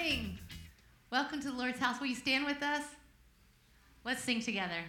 morning. Welcome to the Lord's house. Will you stand with us? Let's sing together.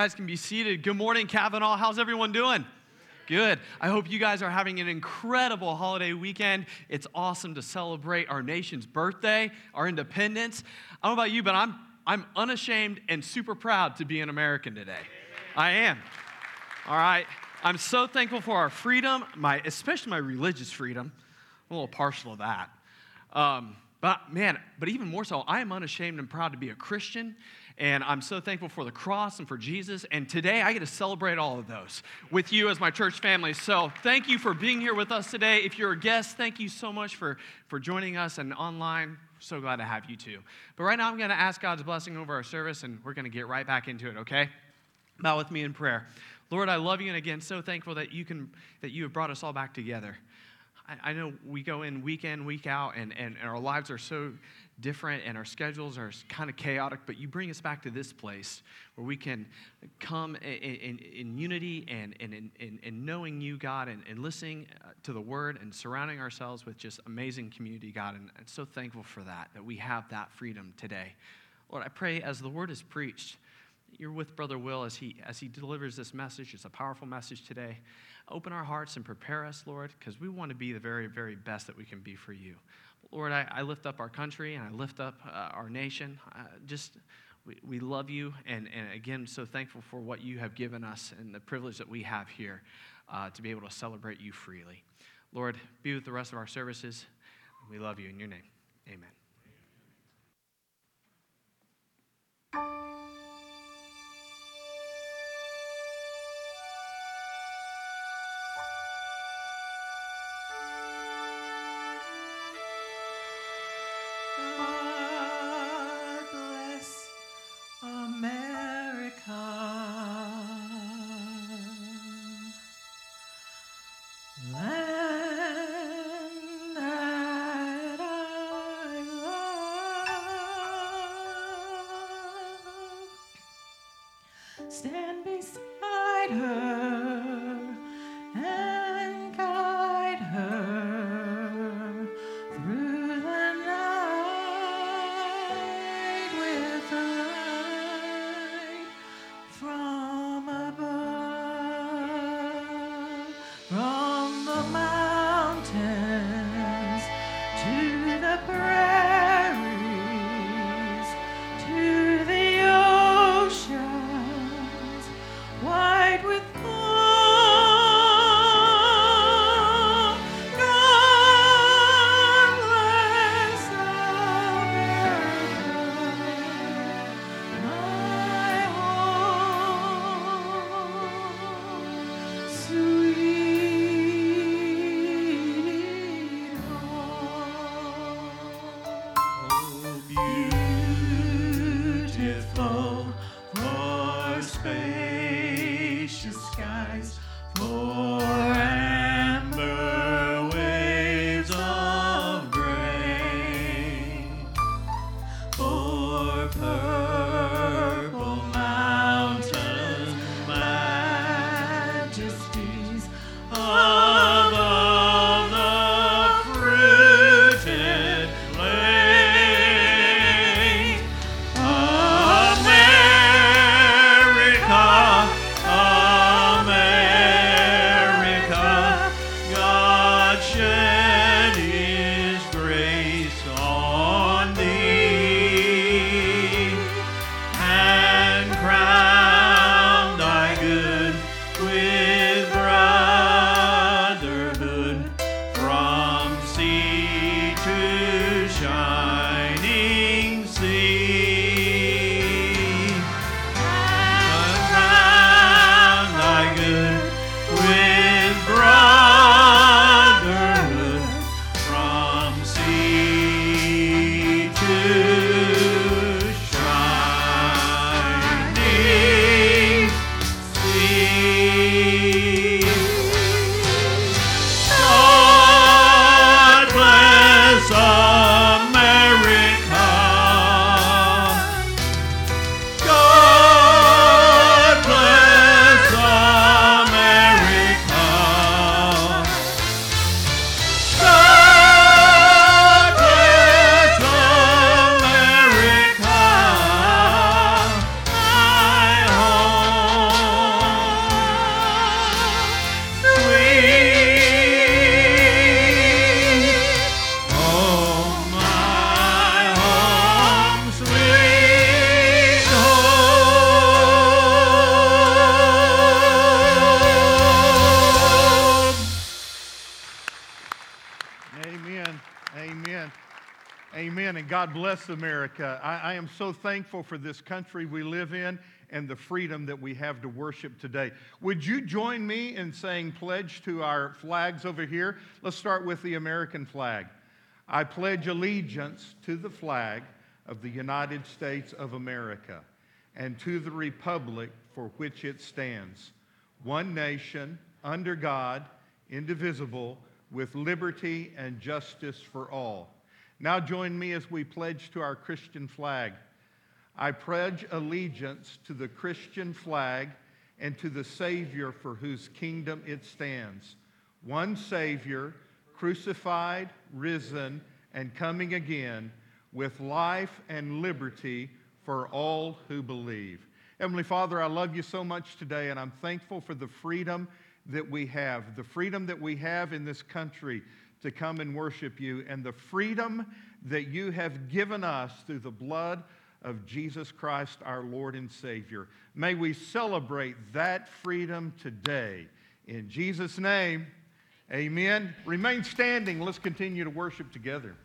guys can be seated. Good morning, Cavanaugh. How's everyone doing? Good. I hope you guys are having an incredible holiday weekend. It's awesome to celebrate our nation's birthday, our independence. I don't know about you, but I'm, I'm unashamed and super proud to be an American today. I am. All right. I'm so thankful for our freedom, my, especially my religious freedom. I'm a little partial to that. Um, but man, but even more so, I am unashamed and proud to be a Christian, and I'm so thankful for the cross and for Jesus. And today I get to celebrate all of those with you as my church family. So thank you for being here with us today. If you're a guest, thank you so much for, for joining us and online. So glad to have you too. But right now I'm going to ask God's blessing over our service and we're going to get right back into it, okay? Bow with me in prayer. Lord, I love you and again so thankful that you can that you have brought us all back together. I, know we go in week in, week out, and, and, and our lives are so different and our schedules are kind of chaotic, but you bring us back to this place where we can come in, in, in unity and, and in, in, in knowing you, God, and, and listening uh, to the word and surrounding ourselves with just amazing community, God. And I'm so thankful for that, that we have that freedom today. Lord, I pray as the word is preached, you're with Brother Will as he, as he delivers this message. It's a powerful message today. Open our hearts and prepare us, Lord, because we want to be the very, very best that we can be for you. Lord, I, I lift up our country and I lift up uh, our nation. Uh, just, we, we love you. And, and again, so thankful for what you have given us and the privilege that we have here uh, to be able to celebrate you freely. Lord, be with the rest of our services. We love you in your name. Amen. America. Uh, I, I, am so thankful for this country we live in and the freedom that we have to worship today. Would you join me in saying pledge to our flags over here? Let's start with the American flag. I pledge allegiance to the flag of the United States of America and to the republic for which it stands, one nation, under God, indivisible, with liberty and justice for all. Now join me as we pledge to our Christian flag. I pledge allegiance to the Christian flag and to the Savior for whose kingdom it stands. One Savior, crucified, risen, and coming again, with life and liberty for all who believe. Heavenly Father, I love you so much today, and I'm thankful for the freedom that we have, the freedom that we have in this country to come and worship you, and the freedom that you have given us through the blood of Jesus Christ, our Lord and Savior. May we celebrate that freedom today. In Jesus' name, amen. Remain standing. Let's continue to worship together.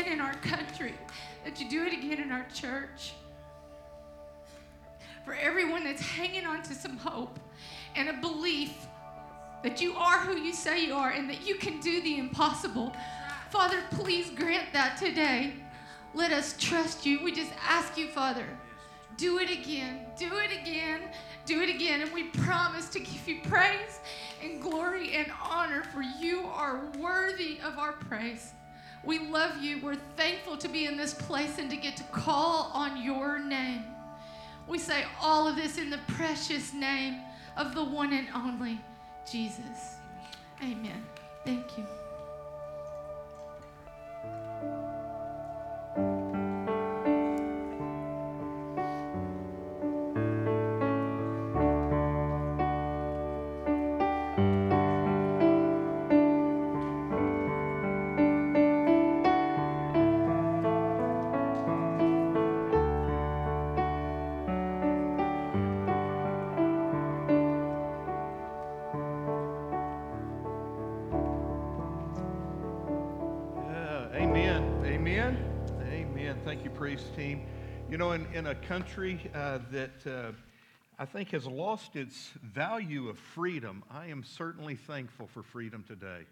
Again in our country, that you do it again in our church. For everyone that's hanging on to some hope and a belief that you are who you say you are and that you can do the impossible. Father, please grant that today. Let us trust you. We just ask you, Father, do it again, do it again, do it again. And we promise to give you praise and glory and honor, for you are worthy of our praise. We love you. We're thankful to be in this place and to get to call on your name. We say all of this in the precious name of the one and only Jesus. Amen. Thank you. Team. You know, in, in a country uh, that uh, I think has lost its value of freedom, I am certainly thankful for freedom today.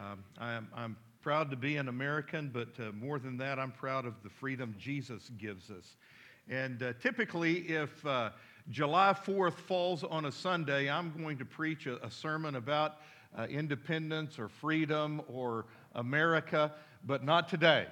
Um, I am, I'm proud to be an American, but uh, more than that, I'm proud of the freedom Jesus gives us. And uh, typically, if uh, July 4th falls on a Sunday, I'm going to preach a, a sermon about uh, independence or freedom or America, but not today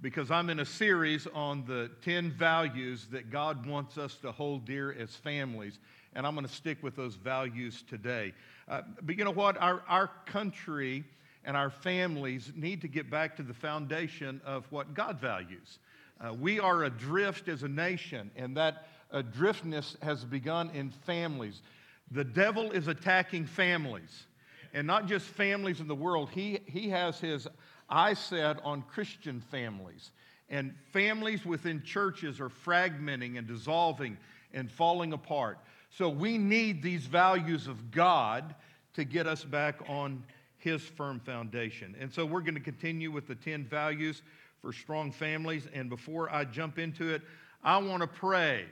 because I'm in a series on the 10 values that God wants us to hold dear as families, and I'm going to stick with those values today. Uh, but you know what? Our, our country and our families need to get back to the foundation of what God values. Uh, we are adrift as a nation, and that adriftness has begun in families. The devil is attacking families, and not just families in the world. He, he has his eye said on Christian families. And families within churches are fragmenting and dissolving and falling apart. So we need these values of God to get us back on his firm foundation. And so we're going to continue with the 10 values for strong families. And before I jump into it, I want to pray.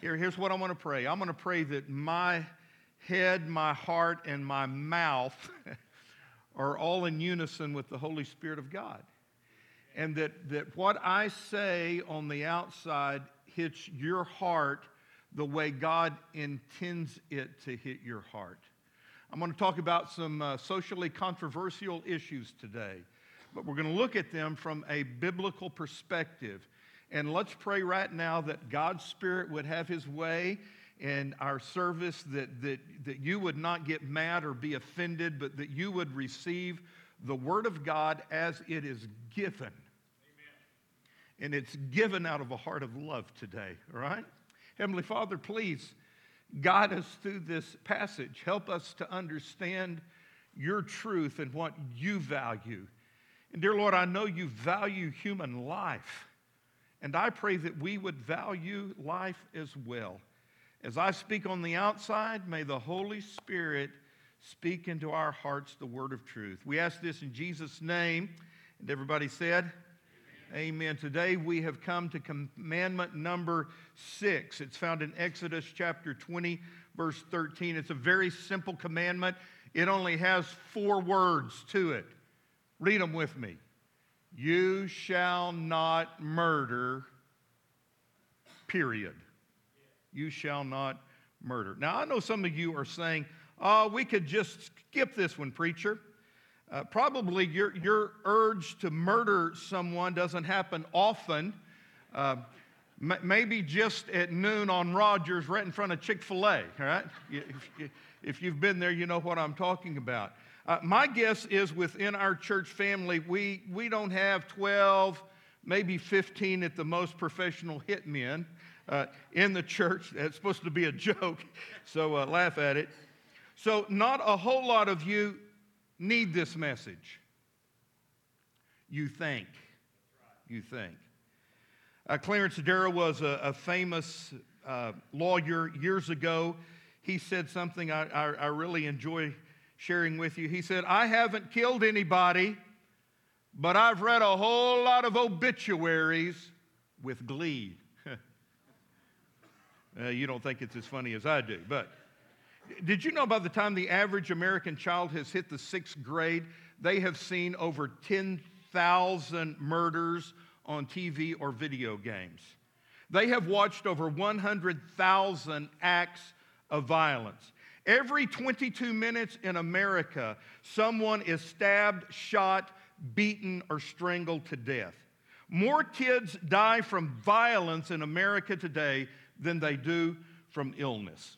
Here, here's what I want to pray I'm going to pray that my head, my heart, and my mouth are all in unison with the Holy Spirit of God. And that, that what I say on the outside hits your heart the way God intends it to hit your heart. I'm going to talk about some uh, socially controversial issues today, but we're going to look at them from a biblical perspective. And let's pray right now that God's Spirit would have His way in our service, that, that, that you would not get mad or be offended, but that you would receive the Word of God as it is given. Amen. And it's given out of a heart of love today, all right? Heavenly Father, please guide us through this passage. Help us to understand your truth and what you value. And dear Lord, I know you value human life. And I pray that we would value life as well. As I speak on the outside, may the Holy Spirit speak into our hearts the word of truth. We ask this in Jesus' name. And everybody said, Amen. Amen. Today we have come to commandment number six. It's found in Exodus chapter 20, verse 13. It's a very simple commandment, it only has four words to it. Read them with me. You shall not murder, period you shall not murder. Now, I know some of you are saying, oh, we could just skip this one, preacher. Uh, probably your, your urge to murder someone doesn't happen often. Uh, m- maybe just at noon on Rogers, right in front of Chick fil A, right? If, if you've been there, you know what I'm talking about. Uh, my guess is within our church family, we, we don't have 12, maybe 15 at the most professional hitmen uh, in the church. It's supposed to be a joke, so uh, laugh at it. So, not a whole lot of you need this message. you think. You think. Uh, Clarence Darrow was a, a famous uh, lawyer years ago. He said something I, I, I really enjoy sharing with you. He said, I haven't killed anybody, but I've read a whole lot of obituaries with glee. Uh, you don't think it's as funny as I do, but did you know by the time the average American child has hit the sixth grade, they have seen over 10,000 murders on TV or video games? They have watched over 100,000 acts of violence. Every 22 minutes in America, someone is stabbed, shot, beaten, or strangled to death. More kids die from violence in America today than they do from illness.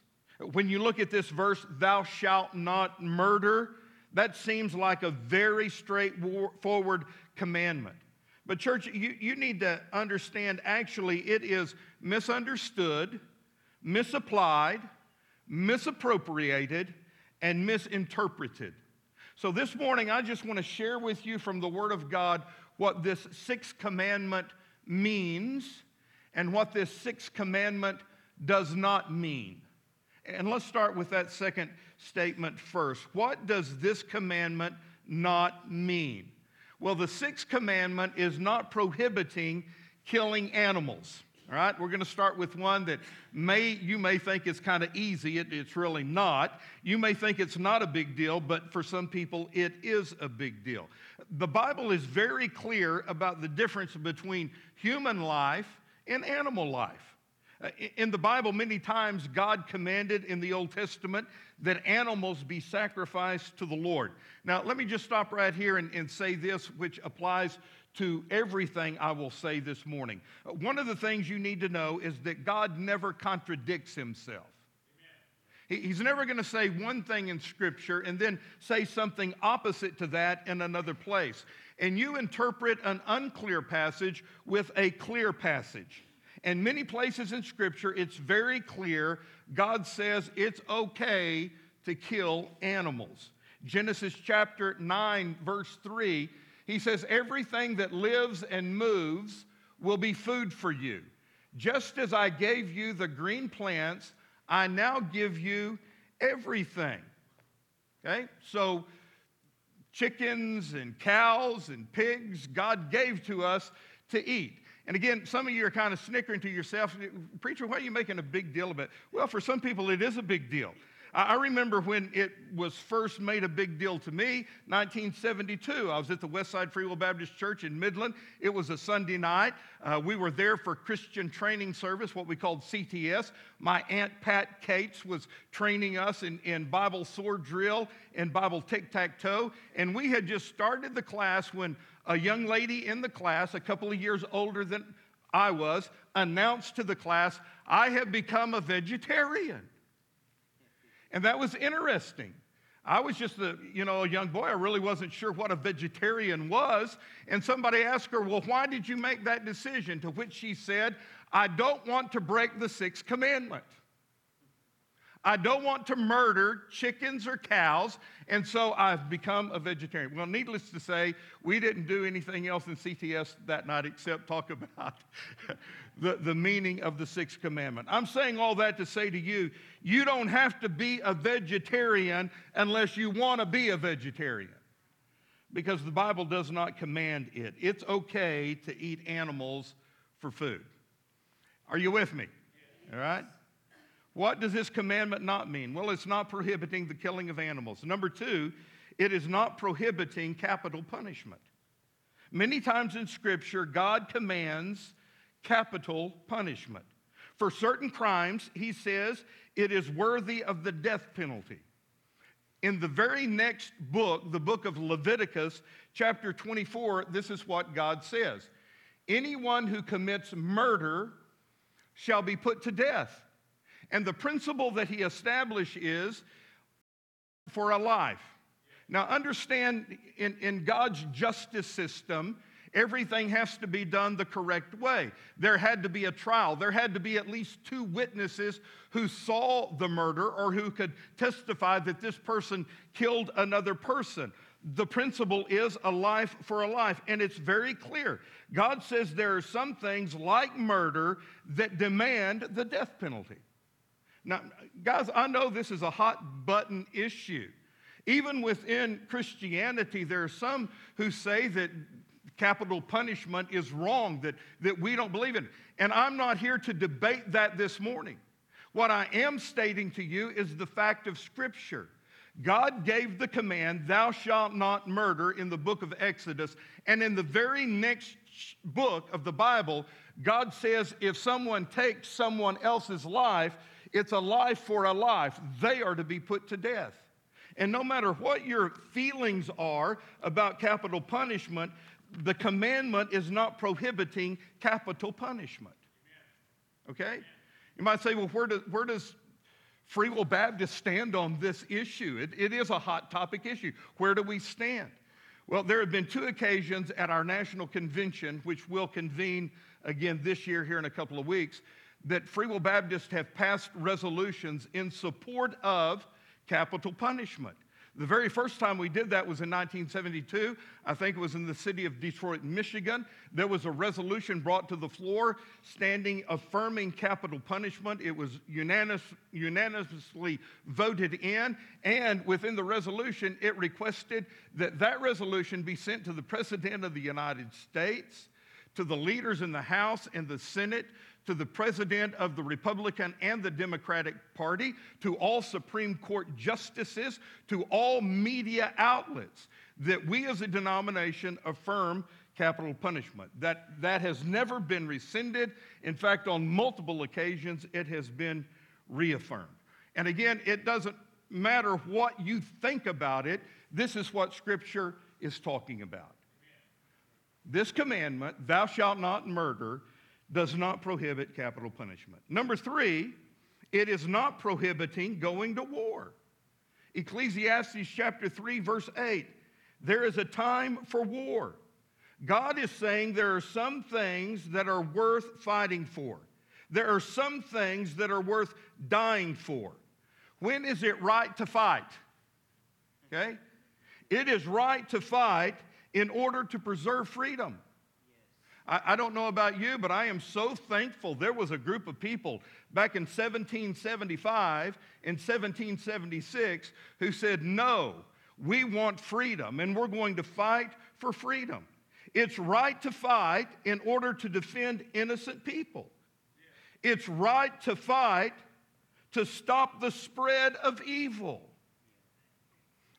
When you look at this verse, thou shalt not murder, that seems like a very straightforward commandment. But, church, you, you need to understand actually it is misunderstood, misapplied, misappropriated, and misinterpreted. So, this morning, I just want to share with you from the Word of God what this sixth commandment means and what this sixth commandment does not mean. And let's start with that second statement first. What does this commandment not mean? Well, the sixth commandment is not prohibiting killing animals. All right, we're going to start with one that may you may think is kind of easy. It, it's really not. You may think it's not a big deal, but for some people it is a big deal. The Bible is very clear about the difference between human life and animal life. Uh, in the Bible, many times God commanded in the Old Testament that animals be sacrificed to the Lord. Now, let me just stop right here and, and say this, which applies to everything I will say this morning. Uh, one of the things you need to know is that God never contradicts himself. He's never going to say one thing in Scripture and then say something opposite to that in another place. And you interpret an unclear passage with a clear passage. And many places in Scripture, it's very clear God says it's okay to kill animals. Genesis chapter 9, verse 3, he says, Everything that lives and moves will be food for you. Just as I gave you the green plants, I now give you everything. Okay? So, chickens and cows and pigs, God gave to us to eat. And again, some of you are kind of snickering to yourself, Preacher, why are you making a big deal of it? Well, for some people, it is a big deal. I remember when it was first made a big deal to me, 1972. I was at the Westside Free Will Baptist Church in Midland. It was a Sunday night. Uh, we were there for Christian training service, what we called CTS. My Aunt Pat Cates was training us in, in Bible sword drill and Bible tic tac toe. And we had just started the class when a young lady in the class, a couple of years older than I was, announced to the class, I have become a vegetarian. And that was interesting. I was just a, you know, a young boy. I really wasn't sure what a vegetarian was. And somebody asked her, Well, why did you make that decision? To which she said, I don't want to break the sixth commandment. I don't want to murder chickens or cows, and so I've become a vegetarian. Well, needless to say, we didn't do anything else in CTS that night except talk about the, the meaning of the sixth commandment. I'm saying all that to say to you, you don't have to be a vegetarian unless you want to be a vegetarian. Because the Bible does not command it. It's okay to eat animals for food. Are you with me? All right? What does this commandment not mean? Well, it's not prohibiting the killing of animals. Number two, it is not prohibiting capital punishment. Many times in Scripture, God commands capital punishment. For certain crimes, he says it is worthy of the death penalty. In the very next book, the book of Leviticus, chapter 24, this is what God says Anyone who commits murder shall be put to death. And the principle that he established is for a life. Now, understand in, in God's justice system, everything has to be done the correct way. There had to be a trial. There had to be at least two witnesses who saw the murder or who could testify that this person killed another person. the principle is a life for a life, and it's very clear. God says there are some things like murder that demand the death penalty. Now, guys, I know this is a hot button issue. Even within Christianity, there are some who say that capital punishment is wrong, that, that we don't believe in. And I'm not here to debate that this morning. What I am stating to you is the fact of Scripture. God gave the command, Thou shalt not murder, in the book of Exodus. And in the very next book of the Bible, God says if someone takes someone else's life, it's a life for a life. They are to be put to death. And no matter what your feelings are about capital punishment, the commandment is not prohibiting capital punishment. Okay? You might say, well, where, do, where does Free Will Baptist stand on this issue? It, it is a hot topic issue. Where do we stand? Well, there have been two occasions at our national convention, which will convene again this year here in a couple of weeks, that Free Will Baptists have passed resolutions in support of capital punishment. The very first time we did that was in 1972. I think it was in the city of Detroit, Michigan. There was a resolution brought to the floor standing affirming capital punishment. It was unanimous, unanimously voted in, and within the resolution, it requested that that resolution be sent to the President of the United States, to the leaders in the House and the Senate, to the president of the Republican and the Democratic Party, to all Supreme Court justices, to all media outlets, that we as a denomination affirm capital punishment. That, that has never been rescinded. In fact, on multiple occasions, it has been reaffirmed. And again, it doesn't matter what you think about it, this is what Scripture is talking about. This commandment, thou shalt not murder, does not prohibit capital punishment. Number three, it is not prohibiting going to war. Ecclesiastes chapter 3, verse 8 there is a time for war. God is saying there are some things that are worth fighting for, there are some things that are worth dying for. When is it right to fight? Okay? It is right to fight in order to preserve freedom. I, don't know about you, but I am so thankful there was a group of people back in 1775 and 1776 who said, No, we want freedom and we're going to fight for freedom. It's right to fight in order to defend innocent people. It's right to fight to stop the spread of evil.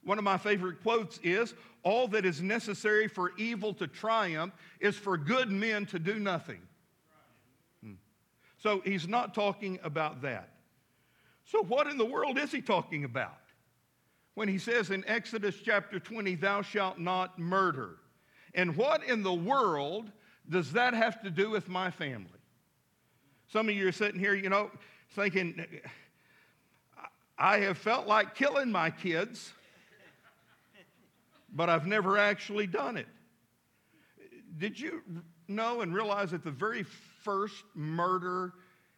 One of my favorite quotes is All that is necessary for evil to triumph is for good men to do nothing. Hmm. So he's not talking about that. So, what in the world is he talking about? When he says in Exodus chapter 20, Thou shalt not murder. And what in the world does that have to do with my family? Some of you are sitting here, you know, thinking, I have felt like killing my kids but I've never actually done it. Did you know and realize that the very first murder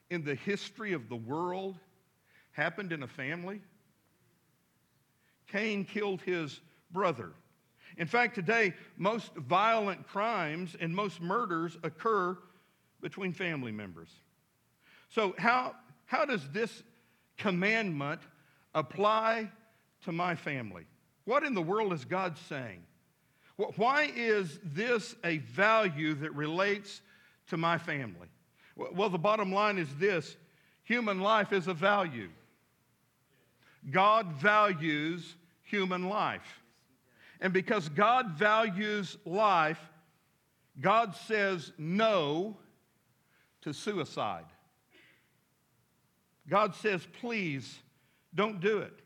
in the history of the world happened in a family? Cain killed his brother. In fact, today, most violent crimes and most murders occur between family members. So, how, how does this commandment apply to my family? What in the world is God saying? Why is this a value that relates to my family? Well, the bottom line is this human life is a value. God values human life. And because God values life, God says no to suicide. God says, please don't do it.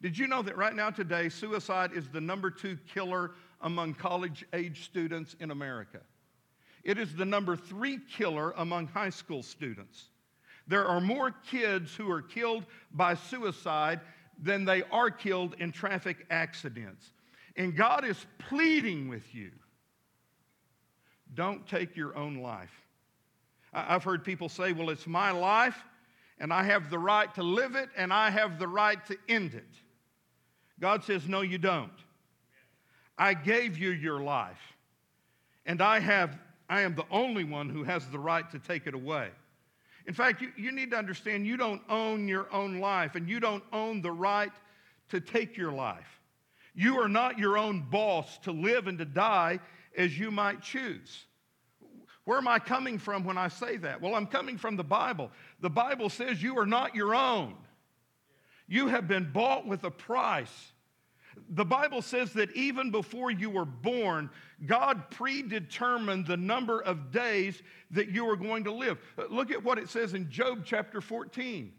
Did you know that right now, today, suicide is the number two killer among college age students in America? It is the number three killer among high school students. There are more kids who are killed by suicide than they are killed in traffic accidents. And God is pleading with you don't take your own life. I've heard people say, well, it's my life, and I have the right to live it, and I have the right to end it. God says, No, you don't. I gave you your life, and I, have, I am the only one who has the right to take it away. In fact, you, you need to understand you don't own your own life, and you don't own the right to take your life. You are not your own boss to live and to die as you might choose. Where am I coming from when I say that? Well, I'm coming from the Bible. The Bible says you are not your own. You have been bought with a price. The Bible says that even before you were born, God predetermined the number of days that you were going to live. Look at what it says in Job chapter 14.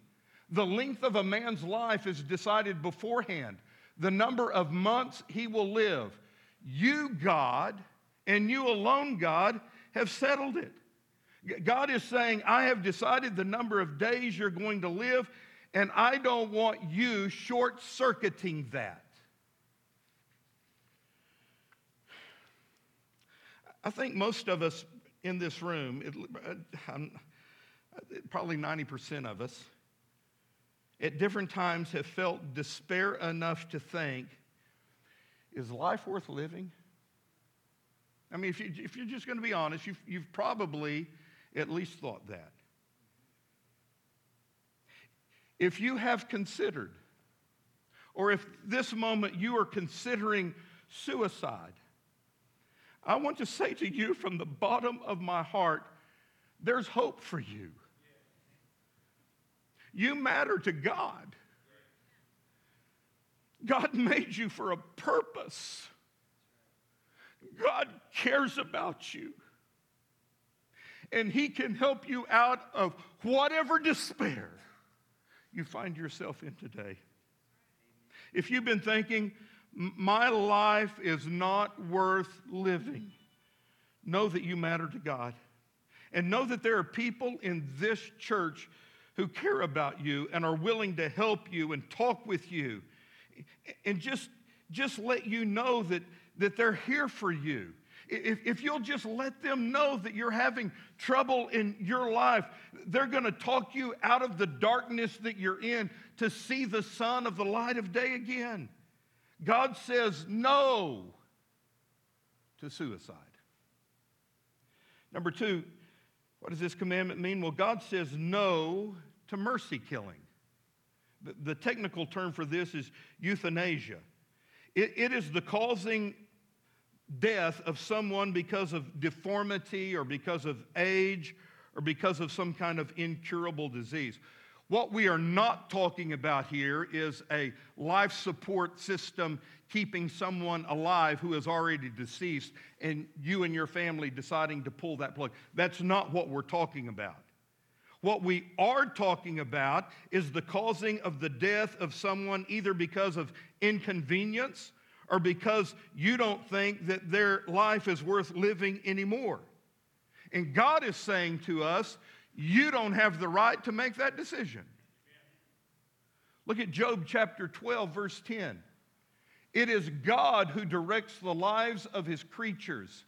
The length of a man's life is decided beforehand, the number of months he will live. You, God, and you alone, God, have settled it. God is saying, I have decided the number of days you're going to live, and I don't want you short circuiting that. I think most of us in this room, it, uh, I'm, uh, probably 90% of us, at different times have felt despair enough to think, is life worth living? I mean, if, you, if you're just going to be honest, you've, you've probably at least thought that. If you have considered, or if this moment you are considering suicide, I want to say to you from the bottom of my heart, there's hope for you. You matter to God. God made you for a purpose. God cares about you. And He can help you out of whatever despair you find yourself in today. If you've been thinking, my life is not worth living, know that you matter to God. And know that there are people in this church who care about you and are willing to help you and talk with you and just, just let you know that, that they're here for you. If, if you'll just let them know that you're having trouble in your life, they're going to talk you out of the darkness that you're in to see the sun of the light of day again. God says no to suicide. Number two, what does this commandment mean? Well, God says no to mercy killing. The, technical term for this is euthanasia. It, it is the causing death of someone because of deformity or because of age or because of some kind of incurable disease. What we are not talking about here is a life support system keeping someone alive who is already deceased and you and your family deciding to pull that plug. That's not what we're talking about. What we are talking about is the causing of the death of someone either because of inconvenience or because you don't think that their life is worth living anymore. And God is saying to us, you don't have the right to make that decision. Look at Job chapter 12, verse 10. It is God who directs the lives of his creatures.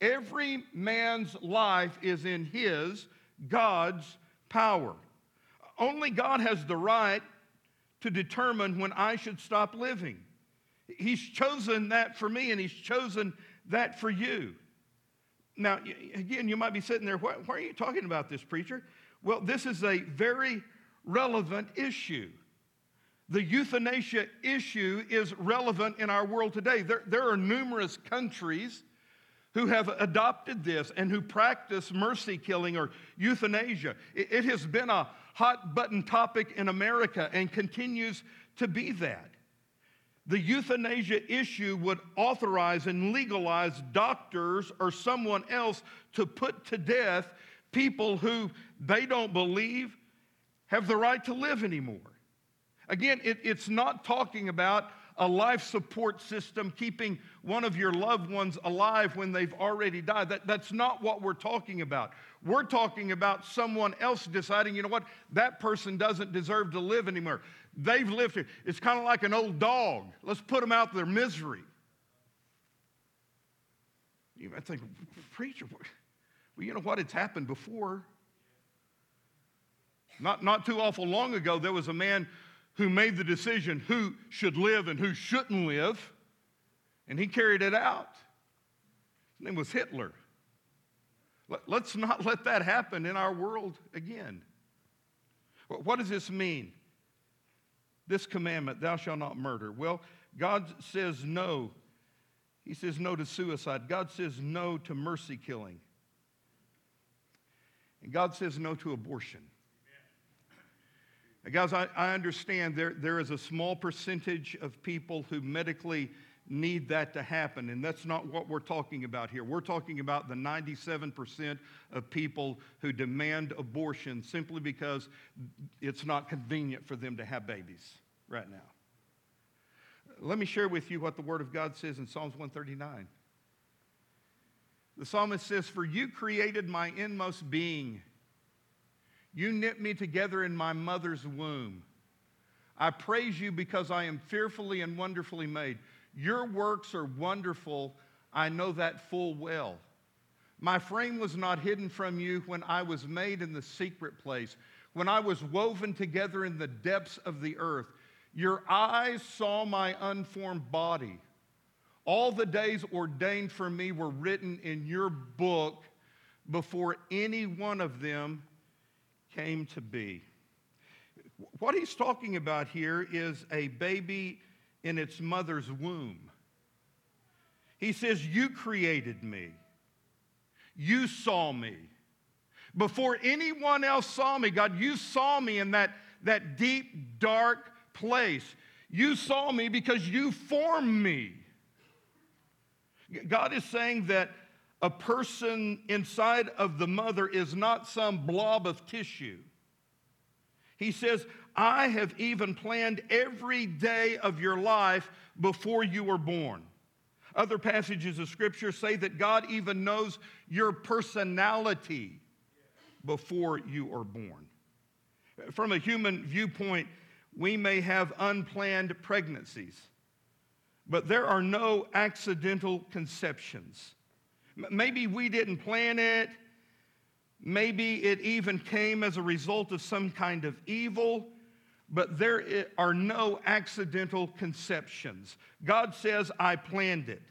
Every man's life is in his, God's power. Only God has the right to determine when I should stop living. He's chosen that for me, and He's chosen that for you. Now, again, you might be sitting there, why, why, are you talking about this, preacher? Well, this is a very relevant issue. The euthanasia issue is relevant in our world today. There, there are numerous countries who have adopted this and who practice mercy killing or euthanasia. It, it has been a hot button topic in America and continues to be that the euthanasia issue would authorize and legalize doctors or someone else to put to death people who they don't believe have the right to live anymore. Again, it, it's not talking about a life support system keeping one of your loved ones alive when they've already died. That, that's not what we're talking about. We're talking about someone else deciding, you know what, that person doesn't deserve to live anymore. They've lived here. It's kind of like an old dog. Let's put them out of their misery. You might think, preacher, well, you know what? It's happened before. Not, not too awful long ago, there was a man who made the decision who should live and who shouldn't live. and he carried it out. His name was Hitler. Let- Let's not let that happen in our world again. What does this mean? This commandment, thou shalt not murder. Well, God says no. He says no to suicide. God says no to mercy killing. And God says no to abortion. Guys, I, I understand there, there is a small percentage of people who medically need that to happen, and that's not what we're talking about here. We're talking about the 97% of people who demand abortion simply because it's not convenient for them to have babies right now. Let me share with you what the Word of God says in Psalms 139. The psalmist says, For you created my inmost being. You knit me together in my mother's womb. I praise you because I am fearfully and wonderfully made. Your works are wonderful. I know that full well. My frame was not hidden from you when I was made in the secret place, when I was woven together in the depths of the earth. Your eyes saw my unformed body. All the days ordained for me were written in your book before any one of them came to be. What he's talking about here is a baby in its mother's womb. He says, You created me, you saw me. Before anyone else saw me, God, you saw me in that, that deep, dark place. You saw me because you formed me. God is saying that a person inside of the mother is not some blob of tissue. He says, I have even planned every day of your life before you were born. Other passages of Scripture say that God even knows your personality before you are born. From a human viewpoint, we may have unplanned pregnancies, but there are no accidental conceptions. Maybe we didn't plan it. Maybe it even came as a result of some kind of evil, but there are no accidental conceptions. God says, I planned it.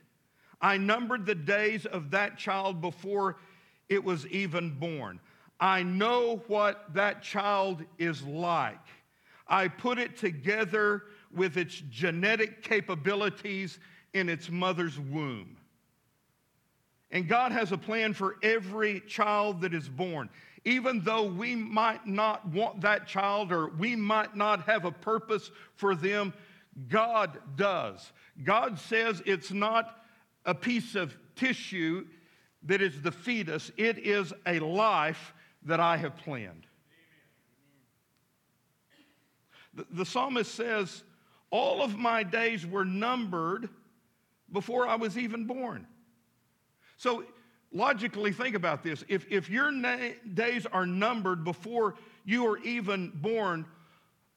I numbered the days of that child before it was even born. I know what that child is like. I put it together with its genetic capabilities in its mother's womb. And God has a plan for every child that is born. Even though we might not want that child or we might not have a purpose for them, God does. God says it's not a piece of tissue that is the fetus, it is a life that I have planned. The, the psalmist says, All of my days were numbered before I was even born. So, logically, think about this. If, if your na- days are numbered before you are even born,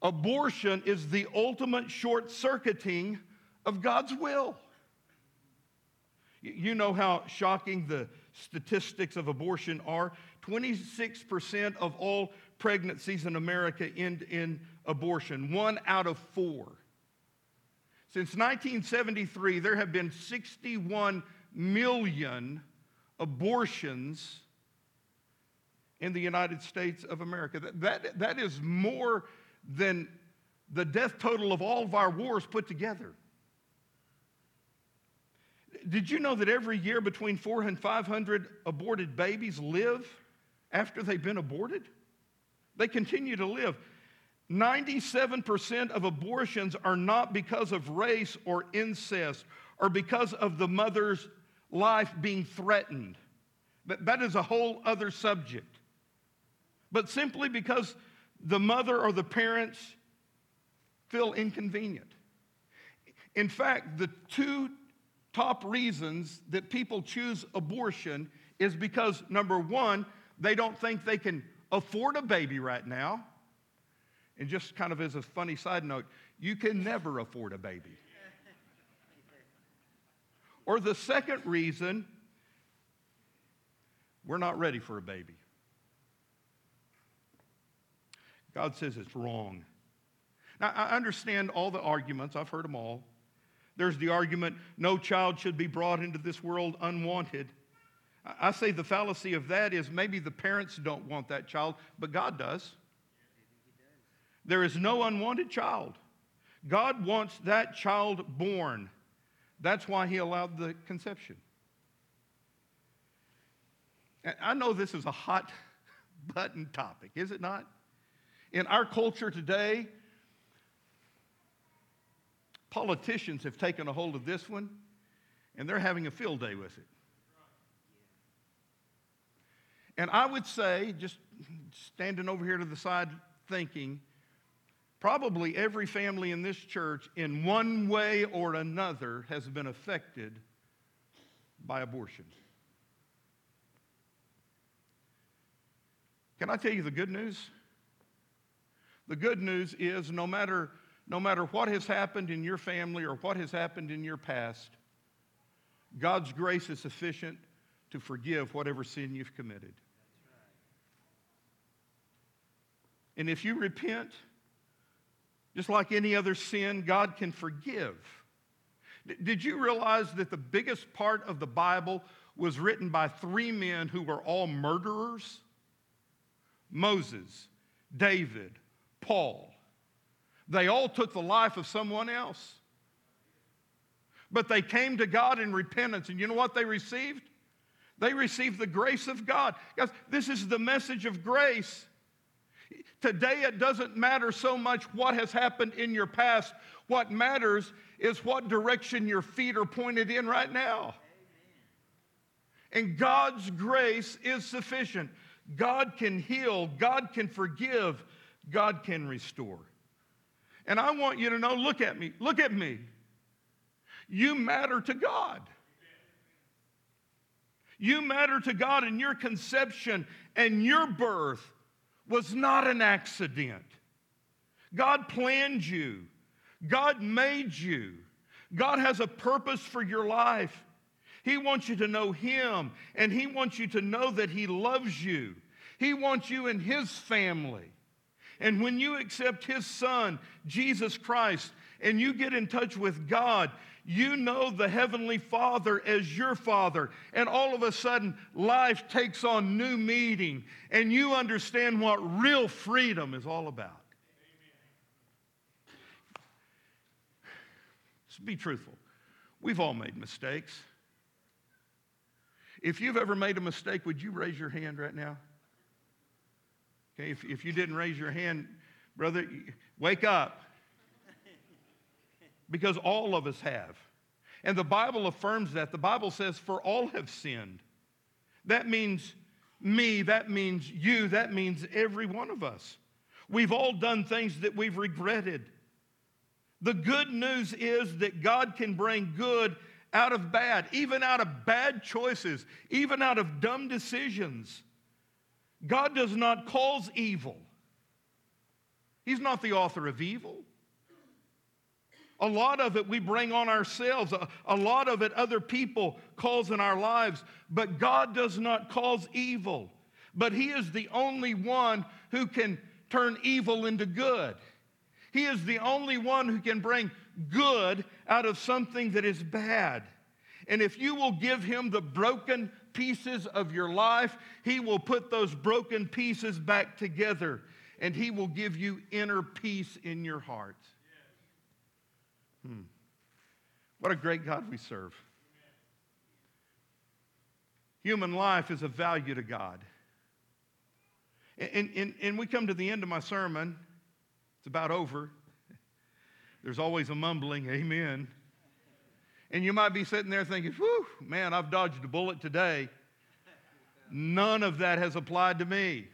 abortion is the ultimate short circuiting of God's will. You know how shocking the statistics of abortion are. 26% of all pregnancies in America end in abortion, one out of four. Since 1973, there have been 61 million abortions in the United States of America. That, that, that is more than the death total of all of our wars put together. Did you know that every year between 400 and 500 aborted babies live after they've been aborted? They continue to live. 97% of abortions are not because of race or incest or because of the mother's life being threatened. But that is a whole other subject. But simply because the mother or the parents feel inconvenient. In fact, the two top reasons that people choose abortion is because number one, they don't think they can afford a baby right now. And just kind of as a funny side note, you can never afford a baby. Or the second reason, we're not ready for a baby. God says it's wrong. Now, I understand all the arguments, I've heard them all. There's the argument no child should be brought into this world unwanted. I say the fallacy of that is maybe the parents don't want that child, but God does. There is no unwanted child. God wants that child born. That's why He allowed the conception. I know this is a hot button topic, is it not? In our culture today, politicians have taken a hold of this one and they're having a field day with it. And I would say, just standing over here to the side thinking, probably every family in this church, in one way or another, has been affected by abortion. Can I tell you the good news? The good news is no matter, no matter what has happened in your family or what has happened in your past, God's grace is sufficient to forgive whatever sin you've committed. And if you repent, just like any other sin, God can forgive. Did you realize that the biggest part of the Bible was written by three men who were all murderers? Moses, David, Paul. They all took the life of someone else. But they came to God in repentance, and you know what they received? They received the grace of God. Guys, this is the message of grace. Today, it doesn't matter so much what has happened in your past. What matters is what direction your feet are pointed in right now. And God's grace is sufficient. God can heal, God can forgive, God can restore. And I want you to know look at me, look at me. You matter to God. You matter to God, and your conception and your birth was not an accident. God planned you, God made you, God has a purpose for your life. He wants you to know Him, and He wants you to know that He loves you. He wants you in His family. And when you accept His Son, Jesus Christ, and you get in touch with God, you know the Heavenly Father as your Father. And all of a sudden, life takes on new meaning, and you understand what real freedom is all about. Let's be truthful. We've all made mistakes. If you've ever made a mistake, would you raise your hand right now? Okay, if, if you didn't raise your hand, brother, wake up. Because all of us have. And the Bible affirms that. The Bible says, For all have sinned. That means me, that means you, that means every one of us. We've all done things that we've regretted. The good news is that God can bring good out of bad, even out of bad choices, even out of dumb decisions. God does not cause evil. He's not the author of evil. A lot of it we bring on ourselves. A, a, lot of it other people cause in our lives. But God does not cause evil. But He is the only one who can turn evil into good. He is the only one who can bring good out of something that is bad. And if you will give Him the broken pieces of your life, He will put those broken pieces back together and He will give you inner peace in your heart. Hmm. What a great God we serve. Human life is of value to God. And, and, and we come to the end of my sermon. It's about over. There's always a mumbling, amen. And you might be sitting there thinking, whew, man, I've dodged a bullet today. None of that has applied to me.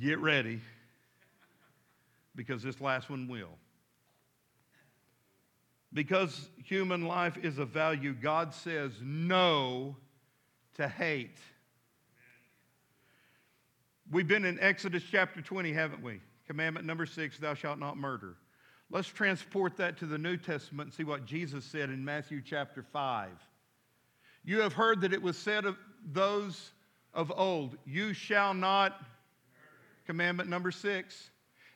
Get ready, because this last one will. Because human life is of value, God says no to hate. We've been in Exodus chapter 20, haven't we? Commandment number six, thou shalt not murder. Let's transport that to the New Testament and see what Jesus said in Matthew chapter 5. You have heard that it was said of those of old, You shall not, commandment number six,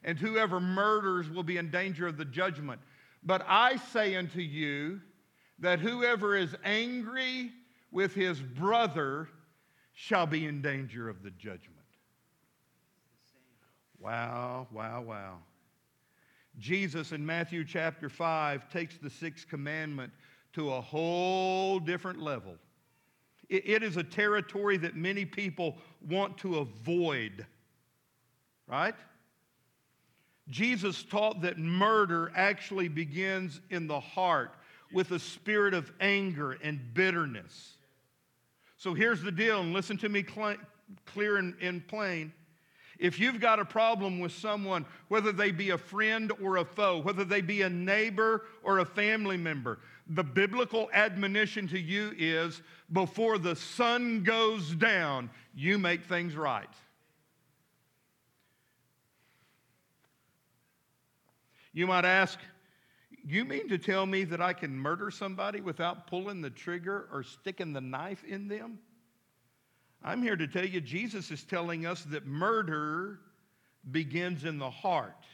and whoever murders will be in danger of the judgment. But I say unto you that whoever is angry with his brother shall be in danger of the judgment. Wow, wow, wow. Jesus in Matthew chapter 5 takes the sixth commandment to a whole different level. It- is a territory that many people want to avoid, right? Jesus taught that murder actually begins in the heart with a spirit of anger and bitterness. So here's the deal, and listen to me cl- clear and, and plain. If you've got a problem with someone, whether they be a friend or a foe, whether they be a neighbor or a family member, the biblical admonition to you is before the sun goes down, you make things right. You might ask, you mean to tell me that I can murder somebody without pulling the trigger or sticking the knife in them? I'm here to tell you, Jesus is telling us that murder begins in the heart.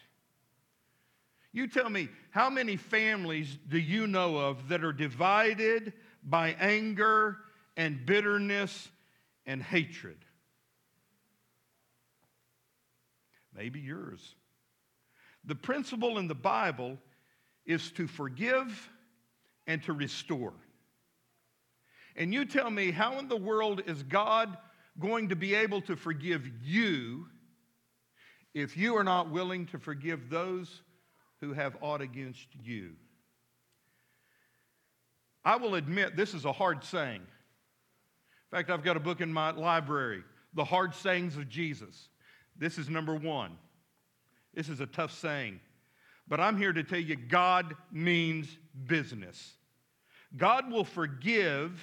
You tell me, how many families do you know of that are divided by anger and bitterness and hatred? Maybe yours. The principle in the Bible is to forgive and to restore. And you tell me, how in the world is God going to be able to forgive you if you are not willing to forgive those who have aught against you? I will admit this is a hard saying. In fact, I've got a book in my library, The Hard Sayings of Jesus. This is number one. This is a tough saying. But I'm here to tell you God means business. God will forgive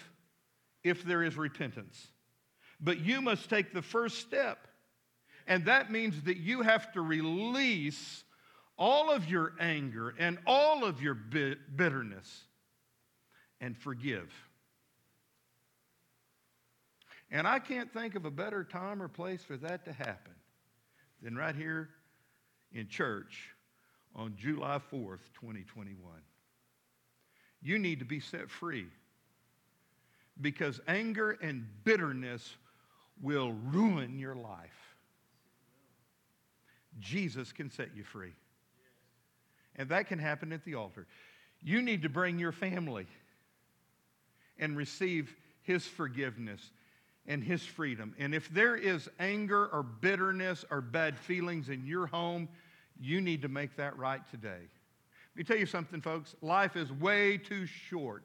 if there is repentance. But you must take the first step. And that means that you have to release all of your anger and all of your bitterness and forgive. And I can't think of a better time or place for that to happen than right here in church on July 4th, 2021. You need to be set free because anger and bitterness will ruin your life. Jesus can set you free. And that can happen at the altar. You need to bring your family and receive his forgiveness and his freedom. And if there is anger or bitterness or bad feelings in your home, you need to make that right today. Let me tell you something, folks. Life is way too short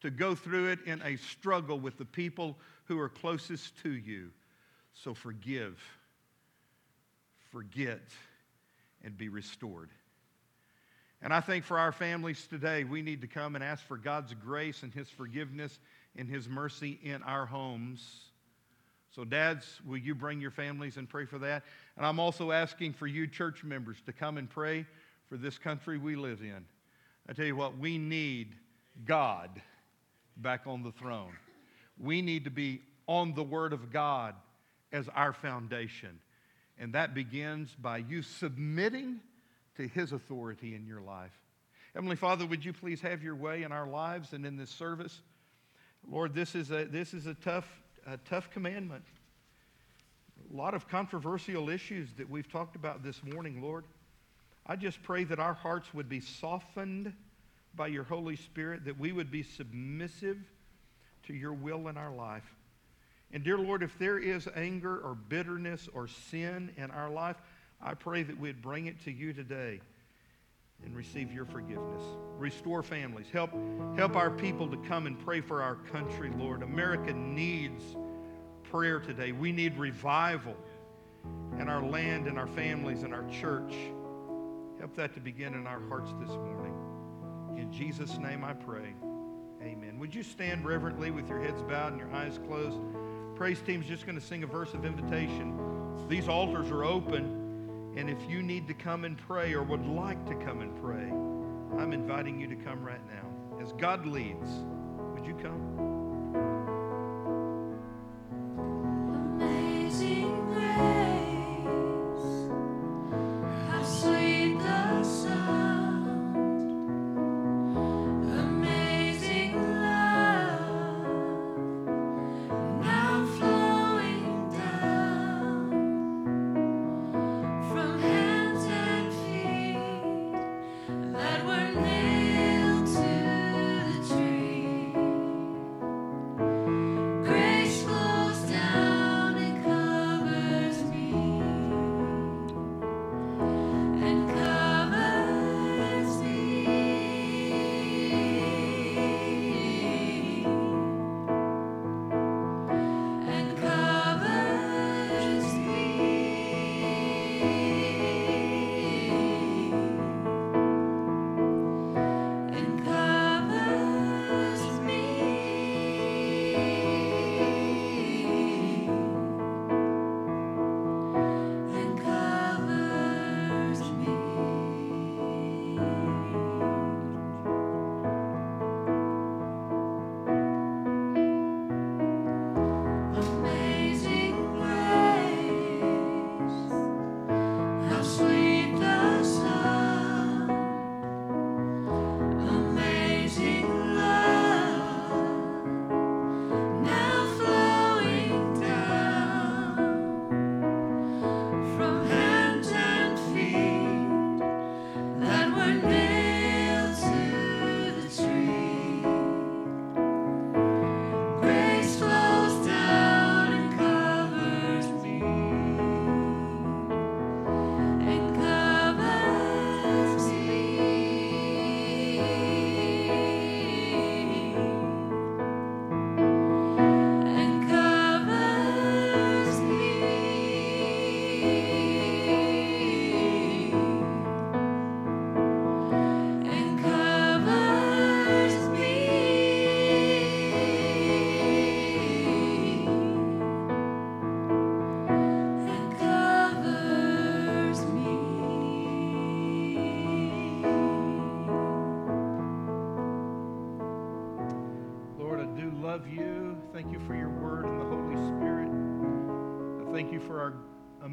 to go through it in a struggle with the people who are closest to you. So forgive, forget, and be restored. And I think for our families today, we need to come and ask for God's grace and His forgiveness and His mercy in our homes. So, dads, will you bring your families and pray for that? And I'm also asking for you, church members, to come and pray for this country we live in. I tell you what, we need God back on the throne. We need to be on the Word of God as our foundation. And that begins by you submitting to His authority in your life. Heavenly Father, would you please have your way in our lives and in this service? Lord, this is a, this is a, tough, a tough commandment. A lot of controversial issues that we've talked about this morning, Lord. I just pray that our hearts would be softened by your Holy Spirit, that we would be submissive to your will in our life. And dear Lord, if there is anger or bitterness or sin in our life, I pray that we'd bring it to you today and receive your forgiveness. Restore families. Help, help our people to come and pray for our country, Lord. America needs prayer today. We need revival in our land and our families and our church. Help that to begin in our hearts this morning. In Jesus' name I pray. Amen. Would you stand reverently with your heads bowed and your eyes closed? Praise team's just going to sing a verse of invitation. These altars are open, and if you need to come and pray or would like to come and pray, I'm inviting you to come right now. As God leads, would you come?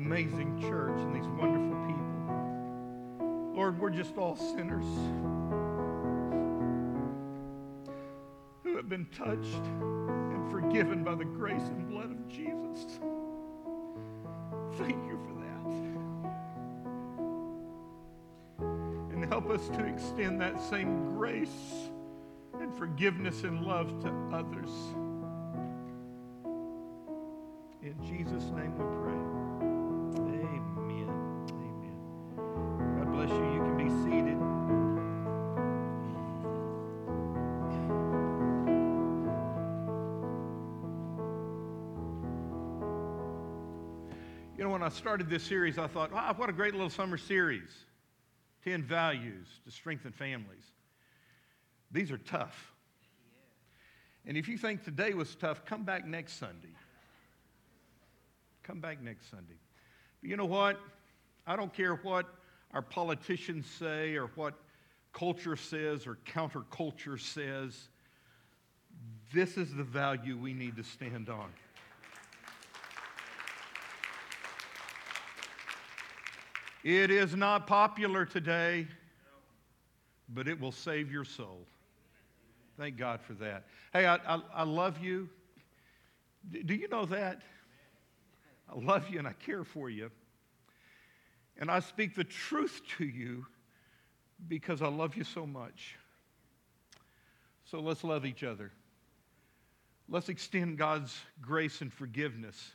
Amazing church and these wonderful people. Lord, we're just all sinners who have been touched and forgiven by the grace and blood of Jesus. Thank you for that. And help us to extend that same grace and forgiveness and love to others. In Jesus' name we pray. I started this series, I thought, wow, what a great little summer series 10 values to strengthen families. These are tough. And if you think today was tough, come back next Sunday. Come back next Sunday. But you know what? I don't care what our politicians say or what culture says or counterculture says. This is the value we need to stand on. It is not popular today, but it will save your soul. Thank God for that. Hey, I, I, I love you. Do you know that? I love you and I care for you. And I speak the truth to you because I love you so much. So let's love each other. Let's extend God's grace and forgiveness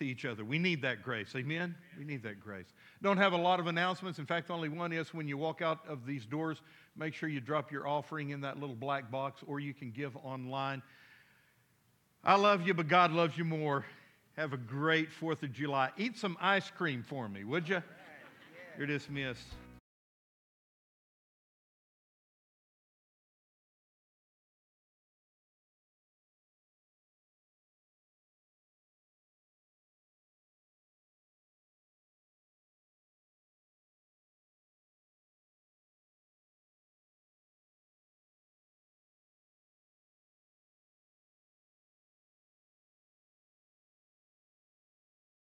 to each other. We need that grace. Amen? We need that grace. Don't have a lot of announcements. In fact, only one is when you walk out of these doors, make sure you drop your offering in that little black box or you can give online. I love you, but God loves you more. Have a great 4th of July. Eat some ice cream for me, would you? You're dismissed.